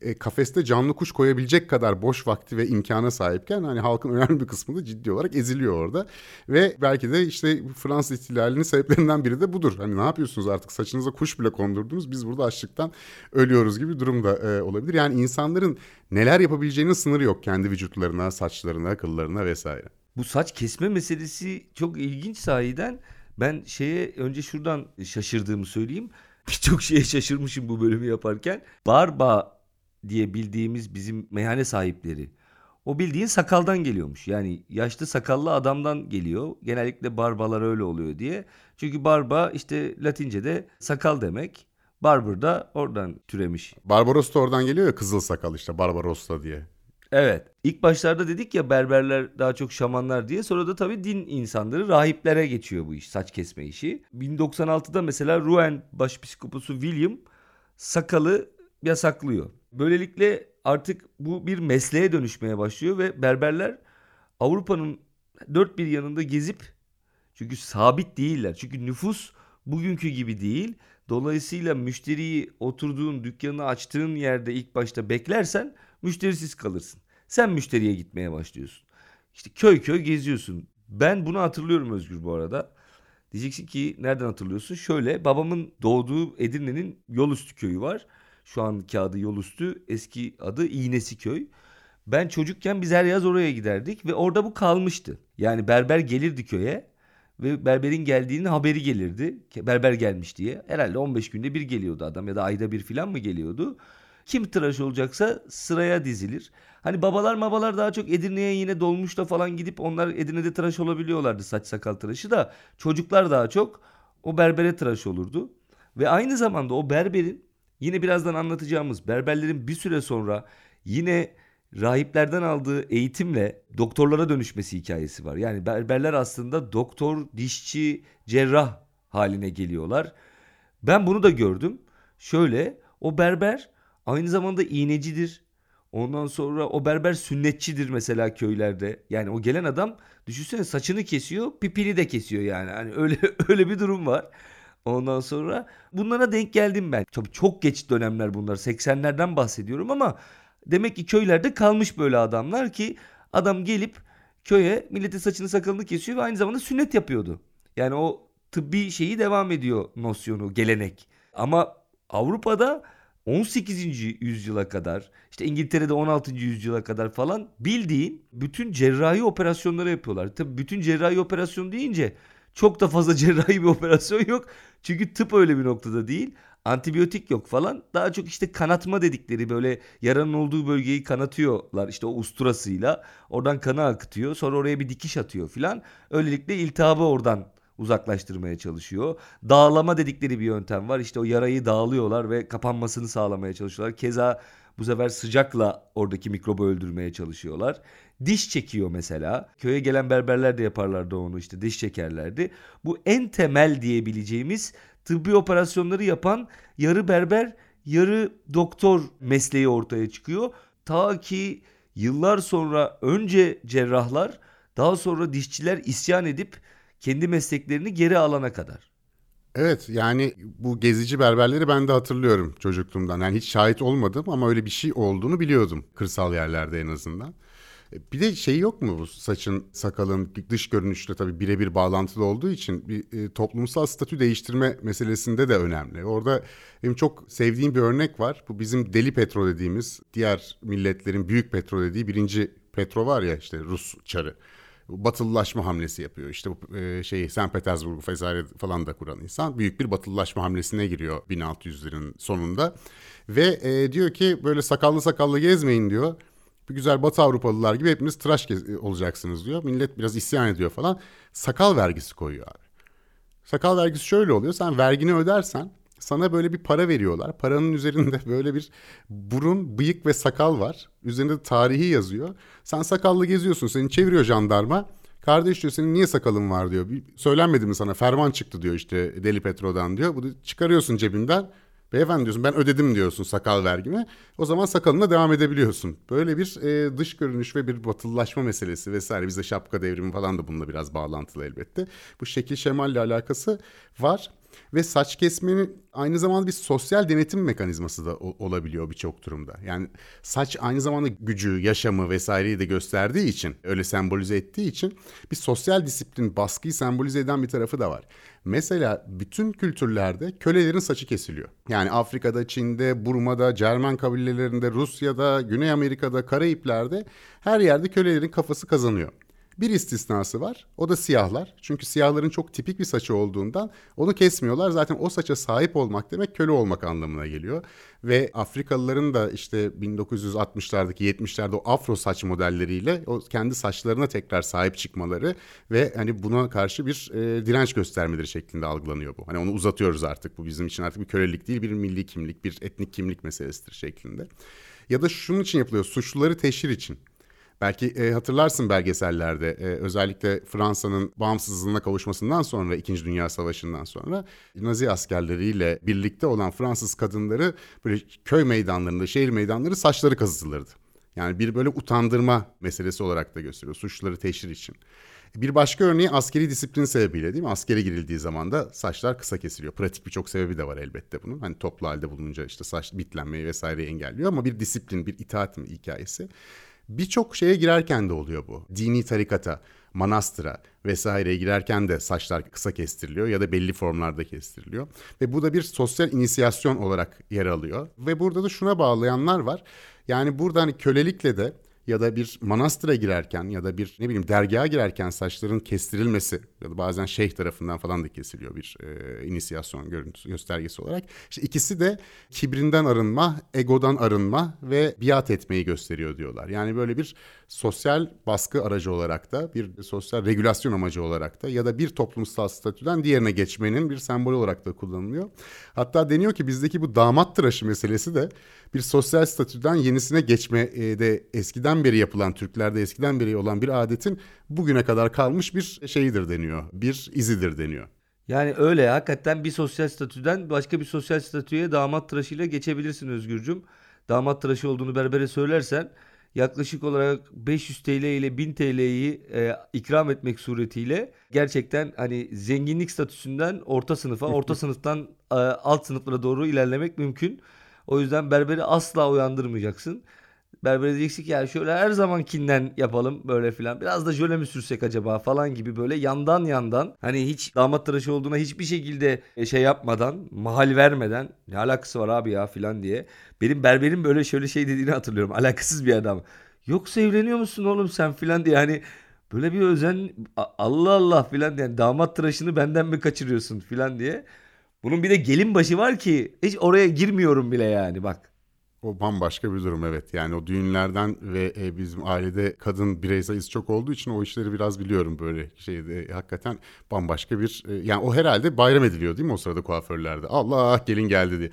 e, kafeste canlı kuş koyabilecek kadar boş vakti ve imkana sahipken hani halkın önemli bir kısmı da ciddi olarak eziliyor orada. Ve belki de işte Fransız ihtilalinin sebeplerinden biri de budur. Hani ne yapıyorsunuz artık saçınıza kuş bile kondurdunuz biz burada açlıktan ölüyoruz gibi durum da e, olabilir. Yani insanların neler yapabileceğinin sınırı yok kendi vücutlarına, saçlarına, kıllarına vesaire. Bu saç kesme meselesi çok ilginç sahiden. Ben şeye önce şuradan şaşırdığımı söyleyeyim. birçok şeye şaşırmışım bu bölümü yaparken. Barba diye bildiğimiz bizim meyhane sahipleri. O bildiğin sakaldan geliyormuş. Yani yaşlı sakallı adamdan geliyor. Genellikle barbalar öyle oluyor diye. Çünkü barba işte Latince'de sakal demek. Barber da oradan türemiş. Barbaros da oradan geliyor ya kızıl sakal işte Barbarossa diye. Evet. İlk başlarda dedik ya berberler daha çok şamanlar diye. Sonra da tabii din insanları rahiplere geçiyor bu iş. Saç kesme işi. 1096'da mesela Rouen başpiskoposu William sakalı yasaklıyor. Böylelikle artık bu bir mesleğe dönüşmeye başlıyor ve berberler Avrupa'nın dört bir yanında gezip çünkü sabit değiller. Çünkü nüfus bugünkü gibi değil. Dolayısıyla müşteriyi oturduğun dükkanını açtığın yerde ilk başta beklersen müşterisiz kalırsın. Sen müşteriye gitmeye başlıyorsun. İşte köy köy geziyorsun. Ben bunu hatırlıyorum Özgür bu arada. Diyeceksin ki nereden hatırlıyorsun? Şöyle babamın doğduğu Edirne'nin Yolüstü köyü var. Şu anki adı Yolüstü, eski adı İğnesi köy. Ben çocukken biz her yaz oraya giderdik ve orada bu kalmıştı. Yani berber gelirdi köye ve berberin geldiğinin haberi gelirdi. Berber gelmiş diye. Herhalde 15 günde bir geliyordu adam ya da ayda bir falan mı geliyordu? Kim tıraş olacaksa sıraya dizilir. Hani babalar babalar daha çok Edirne'ye yine dolmuşta falan gidip onlar Edirne'de tıraş olabiliyorlardı saç sakal tıraşı da. Çocuklar daha çok o berbere tıraş olurdu. Ve aynı zamanda o berberin yine birazdan anlatacağımız berberlerin bir süre sonra yine rahiplerden aldığı eğitimle doktorlara dönüşmesi hikayesi var. Yani berberler aslında doktor, dişçi, cerrah haline geliyorlar. Ben bunu da gördüm. Şöyle o berber aynı zamanda iğnecidir. Ondan sonra o berber sünnetçidir mesela köylerde. Yani o gelen adam düşünsene saçını kesiyor, pipini de kesiyor yani. Hani öyle öyle bir durum var. Ondan sonra bunlara denk geldim ben. Tabii çok geç dönemler bunlar. 80'lerden bahsediyorum ama demek ki köylerde kalmış böyle adamlar ki adam gelip köye milletin saçını sakalını kesiyor ve aynı zamanda sünnet yapıyordu. Yani o tıbbi şeyi devam ediyor nosyonu, gelenek. Ama Avrupa'da 18. yüzyıla kadar işte İngiltere'de 16. yüzyıla kadar falan bildiğin bütün cerrahi operasyonları yapıyorlar. Tabi bütün cerrahi operasyon deyince çok da fazla cerrahi bir operasyon yok. Çünkü tıp öyle bir noktada değil. Antibiyotik yok falan. Daha çok işte kanatma dedikleri böyle yaranın olduğu bölgeyi kanatıyorlar. işte o usturasıyla. Oradan kanı akıtıyor. Sonra oraya bir dikiş atıyor filan. Öylelikle iltihabı oradan uzaklaştırmaya çalışıyor. Dağlama dedikleri bir yöntem var. İşte o yarayı dağılıyorlar ve kapanmasını sağlamaya çalışıyorlar. Keza bu sefer sıcakla oradaki mikrobu öldürmeye çalışıyorlar. Diş çekiyor mesela. Köye gelen berberler de yaparlardı onu işte diş çekerlerdi. Bu en temel diyebileceğimiz tıbbi operasyonları yapan yarı berber yarı doktor mesleği ortaya çıkıyor. Ta ki yıllar sonra önce cerrahlar daha sonra dişçiler isyan edip kendi mesleklerini geri alana kadar. Evet yani bu gezici berberleri ben de hatırlıyorum çocukluğumdan. Yani hiç şahit olmadım ama öyle bir şey olduğunu biliyordum kırsal yerlerde en azından. E, bir de şey yok mu bu saçın, sakalın dış görünüşle tabii birebir bağlantılı olduğu için bir e, toplumsal statü değiştirme meselesinde de önemli. Orada benim çok sevdiğim bir örnek var. Bu bizim deli petro dediğimiz diğer milletlerin büyük petro dediği birinci petro var ya işte Rus çarı batılılaşma hamlesi yapıyor. İşte bu e, şey St. Petersburg vesaire falan da kuran insan büyük bir batılılaşma hamlesine giriyor 1600'lerin sonunda. Ve e, diyor ki böyle sakallı sakallı gezmeyin diyor. Bir güzel Batı Avrupalılar gibi hepiniz tıraş olacaksınız diyor. Millet biraz isyan ediyor falan. Sakal vergisi koyuyor abi. Sakal vergisi şöyle oluyor. Sen vergini ödersen sana böyle bir para veriyorlar. Paranın üzerinde böyle bir burun, bıyık ve sakal var. Üzerinde de tarihi yazıyor. Sen sakallı geziyorsun. Seni çeviriyor jandarma. Kardeş diyor senin niye sakalın var diyor. Bir, söylenmedi mi sana ferman çıktı diyor işte Deli Petro'dan diyor. Bunu çıkarıyorsun cebinden. Beyefendi diyorsun ben ödedim diyorsun sakal vergimi. O zaman sakalına devam edebiliyorsun. Böyle bir e, dış görünüş ve bir batılılaşma meselesi vesaire. Bize şapka devrimi falan da bununla biraz bağlantılı elbette. Bu şekil şemalle alakası var. Ve saç kesmenin aynı zamanda bir sosyal denetim mekanizması da olabiliyor birçok durumda. Yani saç aynı zamanda gücü, yaşamı vesaireyi de gösterdiği için, öyle sembolize ettiği için bir sosyal disiplin, baskıyı sembolize eden bir tarafı da var. Mesela bütün kültürlerde kölelerin saçı kesiliyor. Yani Afrika'da, Çin'de, Burma'da, Cermen kabilelerinde, Rusya'da, Güney Amerika'da, Karayipler'de her yerde kölelerin kafası kazanıyor. Bir istisnası var. O da siyahlar. Çünkü siyahların çok tipik bir saçı olduğundan onu kesmiyorlar. Zaten o saça sahip olmak demek köle olmak anlamına geliyor. Ve Afrikalıların da işte 1960'lardaki 70'lerde o afro saç modelleriyle o kendi saçlarına tekrar sahip çıkmaları ve hani buna karşı bir e, direnç göstermeleri şeklinde algılanıyor bu. Hani onu uzatıyoruz artık. Bu bizim için artık bir kölelik değil, bir milli kimlik, bir etnik kimlik meselesidir şeklinde. Ya da şunun için yapılıyor. Suçluları teşhir için. Belki e, hatırlarsın belgesellerde e, özellikle Fransa'nın bağımsızlığına kavuşmasından sonra 2. Dünya Savaşı'ndan sonra Nazi askerleriyle birlikte olan Fransız kadınları böyle köy meydanlarında, şehir meydanları saçları kazıtılırdı. Yani bir böyle utandırma meselesi olarak da gösteriyor suçluları teşhir için. Bir başka örneği askeri disiplin sebebiyle değil mi? Askere girildiği zaman da saçlar kısa kesiliyor. Pratik birçok sebebi de var elbette bunun. Hani toplu halde bulununca işte saç bitlenmeyi vesaireyi engelliyor ama bir disiplin, bir itaat hikayesi. Birçok şeye girerken de oluyor bu. Dini tarikata, manastıra vesaireye girerken de saçlar kısa kestiriliyor ya da belli formlarda kestiriliyor. Ve bu da bir sosyal inisiyasyon olarak yer alıyor. Ve burada da şuna bağlayanlar var. Yani burada hani kölelikle de ya da bir manastıra girerken ya da bir ne bileyim dergaha girerken saçların kestirilmesi ya da bazen şeyh tarafından falan da kesiliyor bir e, inisiyasyon görüntüsü göstergesi olarak. İşte ikisi de kibrinden arınma, egodan arınma ve biat etmeyi gösteriyor diyorlar. Yani böyle bir sosyal baskı aracı olarak da bir sosyal regülasyon amacı olarak da ya da bir toplumsal statüden diğerine geçmenin bir sembol olarak da kullanılıyor. Hatta deniyor ki bizdeki bu damat tıraşı meselesi de bir sosyal statüden yenisine geçme e, de eskiden beri yapılan Türklerde eskiden beri olan bir adetin bugüne kadar kalmış bir şeyidir deniyor. Bir izidir deniyor. Yani öyle hakikaten bir sosyal statüden başka bir sosyal statüye damat tıraşıyla geçebilirsin Özgürcüm. Damat tıraşı olduğunu berbere söylersen yaklaşık olarak 500 TL ile 1000 TL'yi e, ikram etmek suretiyle gerçekten hani zenginlik statüsünden orta sınıfa, orta sınıftan e, alt sınıflara doğru ilerlemek mümkün. O yüzden berberi asla uyandırmayacaksın. Berbere diyeceksin ki ya şöyle her zamankinden yapalım böyle filan. Biraz da jöle mi sürsek acaba falan gibi böyle yandan yandan hani hiç damat tıraşı olduğuna hiçbir şekilde e, şey yapmadan mahal vermeden ne alakası var abi ya filan diye. Benim berberim böyle şöyle şey dediğini hatırlıyorum. Alakasız bir adam. Yoksa evleniyor musun oğlum sen filan diye hani böyle bir özen Allah Allah filan diye yani damat tıraşını benden mi kaçırıyorsun filan diye. Bunun bir de gelin başı var ki hiç oraya girmiyorum bile yani bak. O bambaşka bir durum evet. Yani o düğünlerden ve e, bizim ailede kadın birey sayısı çok olduğu için o işleri biraz biliyorum böyle şeyde. Hakikaten bambaşka bir e, yani o herhalde bayram ediliyor değil mi o sırada kuaförlerde? Allah gelin geldi diye.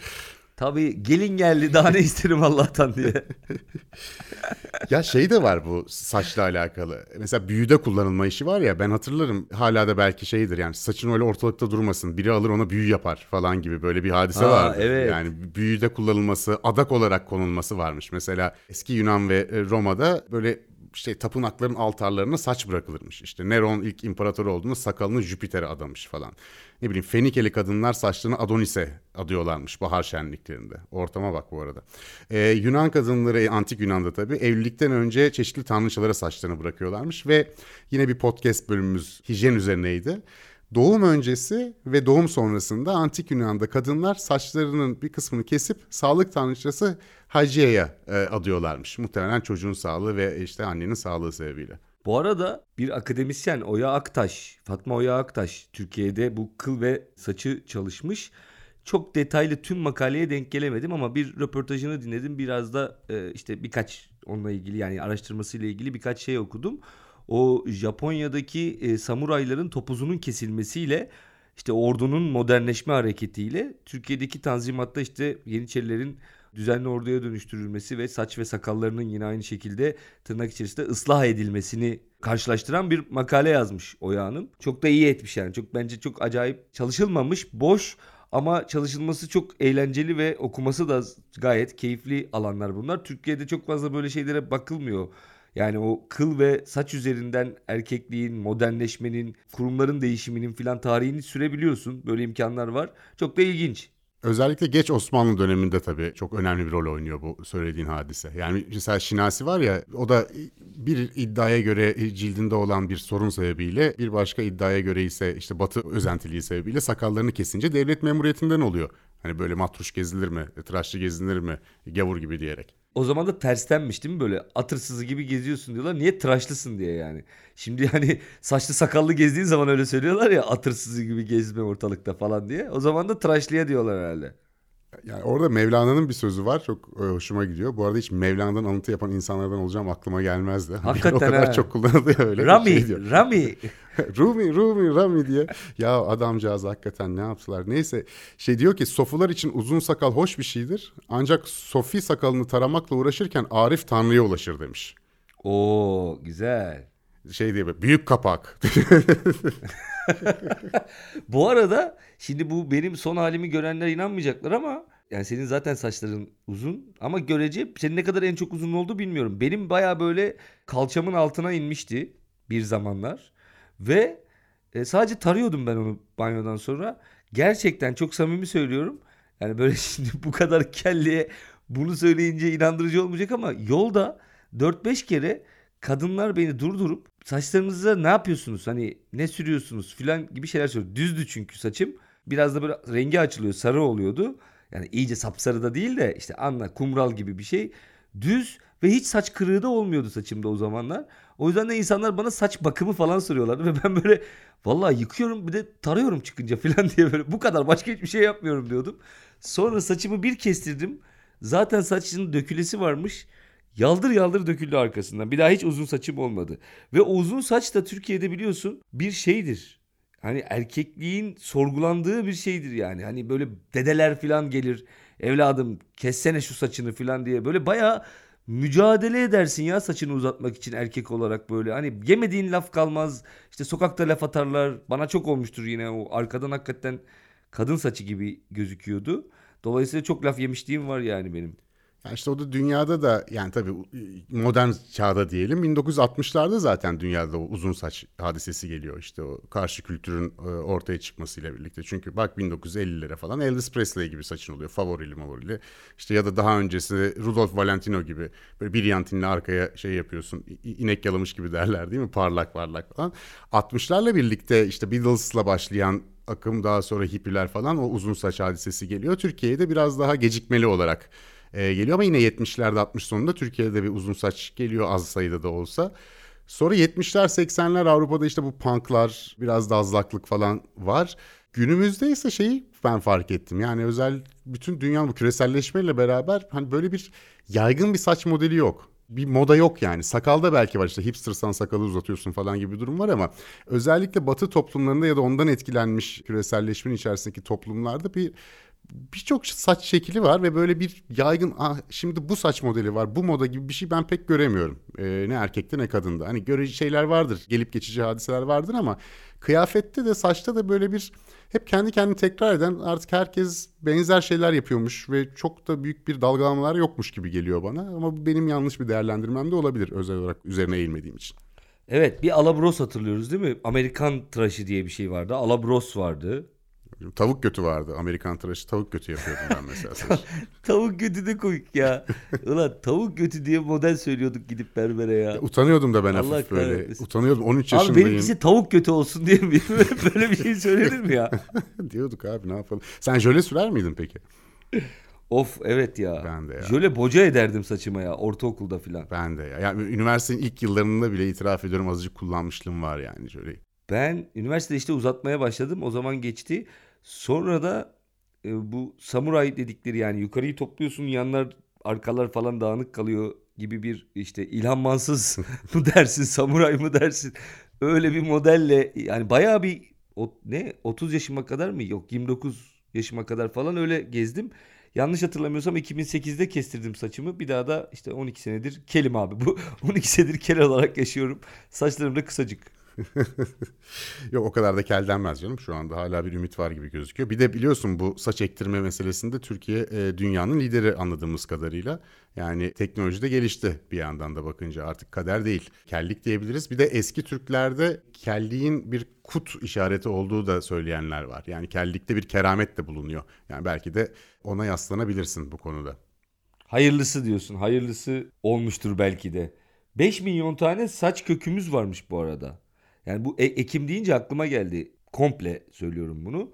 Tabii gelin geldi daha ne isterim Allah'tan diye. ya şey de var bu saçla alakalı. Mesela büyüde kullanılma işi var ya ben hatırlarım hala da belki şeydir yani saçın öyle ortalıkta durmasın. Biri alır ona büyü yapar falan gibi böyle bir hadise var. Evet. Yani büyüde kullanılması, adak olarak konulması varmış. Mesela eski Yunan ve e, Roma'da böyle işte tapınakların altarlarına saç bırakılırmış. İşte Neron ilk imparator olduğunda sakalını Jüpiter'e adamış falan. Ne bileyim Fenikeli kadınlar saçlarını Adonis'e adıyorlarmış bahar şenliklerinde. Ortama bak bu arada. Ee, Yunan kadınları antik Yunan'da tabii evlilikten önce çeşitli tanrıçalara saçlarını bırakıyorlarmış ve yine bir podcast bölümümüz hijyen üzerineydi. Doğum öncesi ve doğum sonrasında antik Yunan'da kadınlar saçlarının bir kısmını kesip sağlık tanrıçası Hacıye'ye e, adıyorlarmış. Muhtemelen çocuğun sağlığı ve işte annenin sağlığı sebebiyle. Bu arada bir akademisyen Oya Aktaş, Fatma Oya Aktaş Türkiye'de bu kıl ve saçı çalışmış. Çok detaylı tüm makaleye denk gelemedim ama bir röportajını dinledim. Biraz da e, işte birkaç onunla ilgili yani araştırmasıyla ilgili birkaç şey okudum. O Japonya'daki e, samurayların topuzunun kesilmesiyle işte ordunun modernleşme hareketiyle Türkiye'deki tanzimatta işte Yeniçerilerin düzenli orduya dönüştürülmesi ve saç ve sakallarının yine aynı şekilde tırnak içerisinde ıslah edilmesini karşılaştıran bir makale yazmış Oya Hanım. Çok da iyi etmiş yani. Çok bence çok acayip çalışılmamış, boş ama çalışılması çok eğlenceli ve okuması da gayet keyifli alanlar bunlar. Türkiye'de çok fazla böyle şeylere bakılmıyor. Yani o kıl ve saç üzerinden erkekliğin, modernleşmenin, kurumların değişiminin filan tarihini sürebiliyorsun. Böyle imkanlar var. Çok da ilginç. Özellikle geç Osmanlı döneminde tabii çok önemli bir rol oynuyor bu söylediğin hadise. Yani mesela Şinasi var ya o da bir iddiaya göre cildinde olan bir sorun sebebiyle bir başka iddiaya göre ise işte batı özentiliği sebebiyle sakallarını kesince devlet memuriyetinden oluyor. Hani böyle matruş gezilir mi, tıraşçı gezilir mi, gavur gibi diyerek. O zaman da terstenmiş değil mi böyle atırsızı gibi geziyorsun diyorlar. Niye tıraşlısın diye yani. Şimdi hani saçlı sakallı gezdiğin zaman öyle söylüyorlar ya atırsızı gibi gezme ortalıkta falan diye. O zaman da tıraşlıya diyorlar herhalde. Yani orada Mevlana'nın bir sözü var. Çok e, hoşuma gidiyor. Bu arada hiç Mevlana'dan alıntı yapan insanlardan olacağım aklıma gelmezdi. Hakikaten o kadar ha. çok kullanılıyor öyle. Rami, Şey diyor. Rami. Rumi, Rumi, Rami diye. Ya adamcağız hakikaten ne yaptılar. Neyse şey diyor ki sofular için uzun sakal hoş bir şeydir. Ancak sofi sakalını taramakla uğraşırken Arif Tanrı'ya ulaşır demiş. Oo güzel. Şey diye büyük kapak. Bu arada şimdi bu benim son halimi görenler inanmayacaklar ama yani senin zaten saçların uzun ama görece senin ne kadar en çok uzun oldu bilmiyorum. Benim baya böyle kalçamın altına inmişti bir zamanlar ve e, sadece tarıyordum ben onu banyodan sonra. Gerçekten çok samimi söylüyorum. Yani böyle şimdi bu kadar kelliye bunu söyleyince inandırıcı olmayacak ama yolda 4-5 kere kadınlar beni durdurup saçlarınıza ne yapıyorsunuz? Hani ne sürüyorsunuz filan gibi şeyler soruyor. Düzdü çünkü saçım. Biraz da böyle rengi açılıyor, sarı oluyordu. Yani iyice sapsarı da değil de işte anla kumral gibi bir şey. Düz ve hiç saç kırığı da olmuyordu saçımda o zamanlar. O yüzden de insanlar bana saç bakımı falan soruyorlardı ve ben böyle vallahi yıkıyorum bir de tarıyorum çıkınca filan diye böyle bu kadar başka hiçbir şey yapmıyorum diyordum. Sonra saçımı bir kestirdim. Zaten saçının dökülesi varmış. Yaldır yaldır döküldü arkasından. Bir daha hiç uzun saçım olmadı. Ve uzun saç da Türkiye'de biliyorsun bir şeydir. Hani erkekliğin sorgulandığı bir şeydir yani. Hani böyle dedeler falan gelir. Evladım kessene şu saçını falan diye. Böyle bayağı mücadele edersin ya saçını uzatmak için erkek olarak böyle. Hani yemediğin laf kalmaz. İşte sokakta laf atarlar. Bana çok olmuştur yine o arkadan hakikaten kadın saçı gibi gözüküyordu. Dolayısıyla çok laf yemişliğim var yani benim. Yani işte o da dünyada da yani tabii modern çağda diyelim 1960'larda zaten dünyada o uzun saç hadisesi geliyor işte o karşı kültürün e, ortaya çıkmasıyla birlikte. Çünkü bak 1950'lere falan Elvis Presley gibi saçın oluyor favorili favorili. İşte ya da daha öncesi Rudolph Valentino gibi böyle bir yantinle arkaya şey yapıyorsun inek yalamış gibi derler değil mi parlak parlak falan. 60'larla birlikte işte Beatles'la başlayan akım daha sonra hippiler falan o uzun saç hadisesi geliyor. Türkiye'de biraz daha gecikmeli olarak e, geliyor ama yine 70'lerde 60 sonunda Türkiye'de bir uzun saç geliyor az sayıda da olsa. Sonra 70'ler 80'ler Avrupa'da işte bu punklar biraz da azlaklık falan var. Günümüzde ise şeyi ben fark ettim. Yani özel bütün dünya bu küreselleşmeyle beraber hani böyle bir yaygın bir saç modeli yok. Bir moda yok yani. Sakalda belki var işte hipstersan sakalı uzatıyorsun falan gibi bir durum var ama özellikle batı toplumlarında ya da ondan etkilenmiş küreselleşmenin içerisindeki toplumlarda bir birçok saç şekli var ve böyle bir yaygın ah, şimdi bu saç modeli var bu moda gibi bir şey ben pek göremiyorum. Ee, ne erkekte ne kadında. Hani görücü şeyler vardır gelip geçici hadiseler vardır ama kıyafette de saçta da böyle bir hep kendi kendini tekrar eden artık herkes benzer şeyler yapıyormuş ve çok da büyük bir dalgalanmalar yokmuş gibi geliyor bana. Ama bu benim yanlış bir değerlendirmem de olabilir özel olarak üzerine eğilmediğim için. Evet bir alabros hatırlıyoruz değil mi? Amerikan tıraşı diye bir şey vardı. Alabros vardı. Tavuk götü vardı. Amerikan tıraşı tavuk götü yapıyordum ben mesela. Tavuk götü de komik ya. Ulan tavuk götü diye model söylüyorduk gidip berbere ya. Utanıyordum da ben Allah hafif böyle. kahretmesin. Utanıyordum 13 Abi yaşındayım. benimkisi tavuk götü olsun diye mi? Böyle bir şey söylenir mi ya? Diyorduk abi ne yapalım. Sen jöle sürer miydin peki? Of evet ya. Ben de ya. Şöyle boca ederdim saçıma ya ortaokulda filan. Ben de ya. Yani üniversitenin ilk yıllarında bile itiraf ediyorum azıcık kullanmışlığım var yani jöleyi. Ben üniversitede işte uzatmaya başladım. O zaman geçti. Sonra da e, bu samuray dedikleri yani yukarıyı topluyorsun yanlar arkalar falan dağınık kalıyor gibi bir işte İlhan Mansız mı dersin samuray mı dersin öyle bir modelle yani bayağı bir o, ne 30 yaşıma kadar mı yok 29 yaşıma kadar falan öyle gezdim. Yanlış hatırlamıyorsam 2008'de kestirdim saçımı. Bir daha da işte 12 senedir kelim abi. Bu 12 senedir kel olarak yaşıyorum. Saçlarım da kısacık. Yok o kadar da kel denmez canım. Şu anda hala bir ümit var gibi gözüküyor. Bir de biliyorsun bu saç ektirme meselesinde Türkiye e, dünyanın lideri anladığımız kadarıyla. Yani teknoloji de gelişti bir yandan da bakınca artık kader değil. Kellik diyebiliriz. Bir de eski Türklerde kelliğin bir kut işareti olduğu da söyleyenler var. Yani kellikte bir keramet de bulunuyor. Yani belki de ona yaslanabilirsin bu konuda. Hayırlısı diyorsun. Hayırlısı olmuştur belki de. 5 milyon tane saç kökümüz varmış bu arada. Yani bu e- Ekim deyince aklıma geldi. Komple söylüyorum bunu.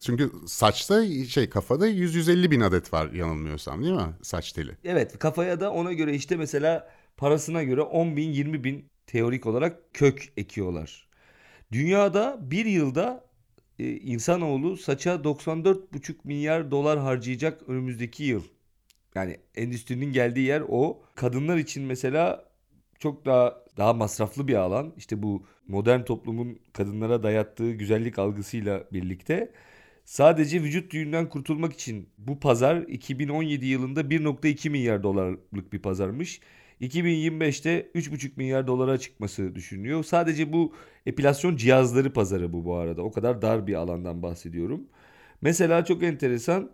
Çünkü saçta şey kafada 100-150 bin adet var yanılmıyorsam değil mi saç teli? Evet kafaya da ona göre işte mesela parasına göre 10 bin 20 bin teorik olarak kök ekiyorlar. Dünyada bir yılda e, insanoğlu saça 94,5 milyar dolar harcayacak önümüzdeki yıl. Yani endüstrinin geldiği yer o. Kadınlar için mesela çok daha daha masraflı bir alan. İşte bu modern toplumun kadınlara dayattığı güzellik algısıyla birlikte sadece vücut düğünden kurtulmak için bu pazar 2017 yılında 1.2 milyar dolarlık bir pazarmış. 2025'te 3,5 milyar dolara çıkması düşünülüyor. Sadece bu epilasyon cihazları pazarı bu bu arada. O kadar dar bir alandan bahsediyorum. Mesela çok enteresan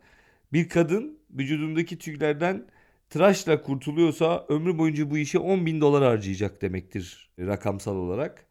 bir kadın vücudundaki tüylerden tıraşla kurtuluyorsa ömrü boyunca bu işe 10 bin dolar harcayacak demektir rakamsal olarak.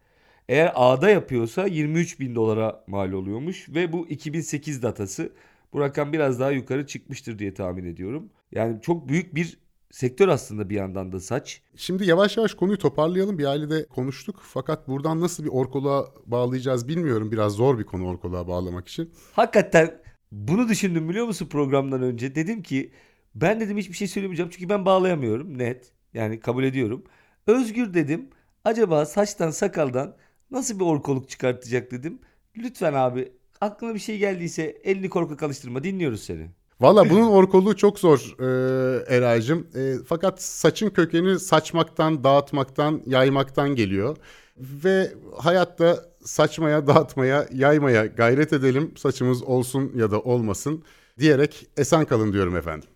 Eğer A'da yapıyorsa 23 bin dolara mal oluyormuş ve bu 2008 datası. Bu rakam biraz daha yukarı çıkmıştır diye tahmin ediyorum. Yani çok büyük bir sektör aslında bir yandan da saç. Şimdi yavaş yavaş konuyu toparlayalım. Bir ailede konuştuk. Fakat buradan nasıl bir orkoluğa bağlayacağız bilmiyorum. Biraz zor bir konu orkoluğa bağlamak için. Hakikaten bunu düşündüm biliyor musun programdan önce? Dedim ki ben dedim hiçbir şey söylemeyeceğim çünkü ben bağlayamıyorum net. Yani kabul ediyorum. Özgür dedim acaba saçtan sakaldan nasıl bir orkoluk çıkartacak dedim. Lütfen abi aklına bir şey geldiyse elini korkak alıştırma dinliyoruz seni. Valla bunun orkoluğu çok zor e, Eray'cığım. E, fakat saçın kökeni saçmaktan, dağıtmaktan, yaymaktan geliyor. Ve hayatta saçmaya, dağıtmaya, yaymaya gayret edelim. Saçımız olsun ya da olmasın diyerek esen kalın diyorum efendim.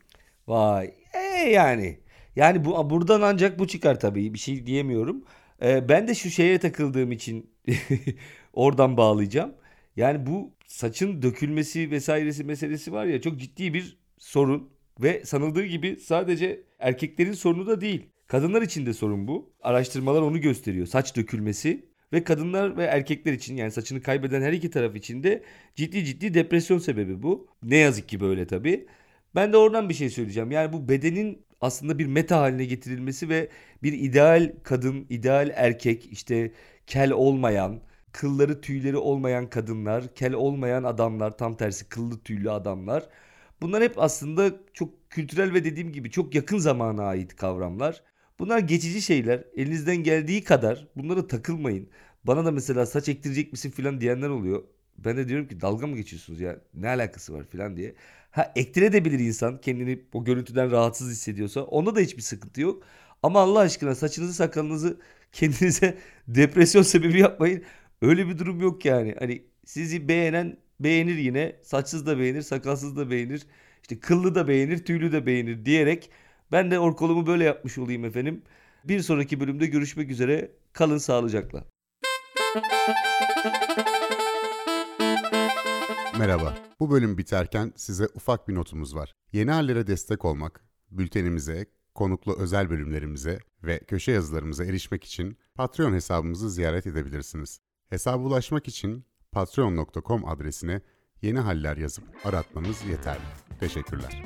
Vay. E yani. Yani bu buradan ancak bu çıkar tabii. Bir şey diyemiyorum. Ee, ben de şu şeye takıldığım için oradan bağlayacağım. Yani bu saçın dökülmesi vesairesi meselesi var ya çok ciddi bir sorun ve sanıldığı gibi sadece erkeklerin sorunu da değil. Kadınlar için de sorun bu. Araştırmalar onu gösteriyor. Saç dökülmesi ve kadınlar ve erkekler için yani saçını kaybeden her iki taraf için de ciddi ciddi depresyon sebebi bu. Ne yazık ki böyle tabii. Ben de oradan bir şey söyleyeceğim. Yani bu bedenin aslında bir meta haline getirilmesi ve bir ideal kadın, ideal erkek, işte kel olmayan, kılları tüyleri olmayan kadınlar, kel olmayan adamlar, tam tersi kıllı tüylü adamlar. Bunlar hep aslında çok kültürel ve dediğim gibi çok yakın zamana ait kavramlar. Bunlar geçici şeyler. Elinizden geldiği kadar bunlara takılmayın. Bana da mesela saç ektirecek misin filan diyenler oluyor. Ben de diyorum ki dalga mı geçiyorsunuz ya ne alakası var filan diye. Ha ektirebilir insan kendini o görüntüden rahatsız hissediyorsa onda da hiçbir sıkıntı yok. Ama Allah aşkına saçınızı sakalınızı kendinize depresyon sebebi yapmayın. Öyle bir durum yok yani. Hani sizi beğenen beğenir yine. Saçsız da beğenir, sakalsız da beğenir. İşte kıllı da beğenir, tüylü de beğenir diyerek ben de orkolumu böyle yapmış olayım efendim. Bir sonraki bölümde görüşmek üzere. Kalın sağlıcakla. Merhaba. Bu bölüm biterken size ufak bir notumuz var. Yeni hallere destek olmak, bültenimize, konuklu özel bölümlerimize ve köşe yazılarımıza erişmek için Patreon hesabımızı ziyaret edebilirsiniz. Hesaba ulaşmak için patreon.com adresine yeni haller yazıp aratmanız yeterli. Teşekkürler.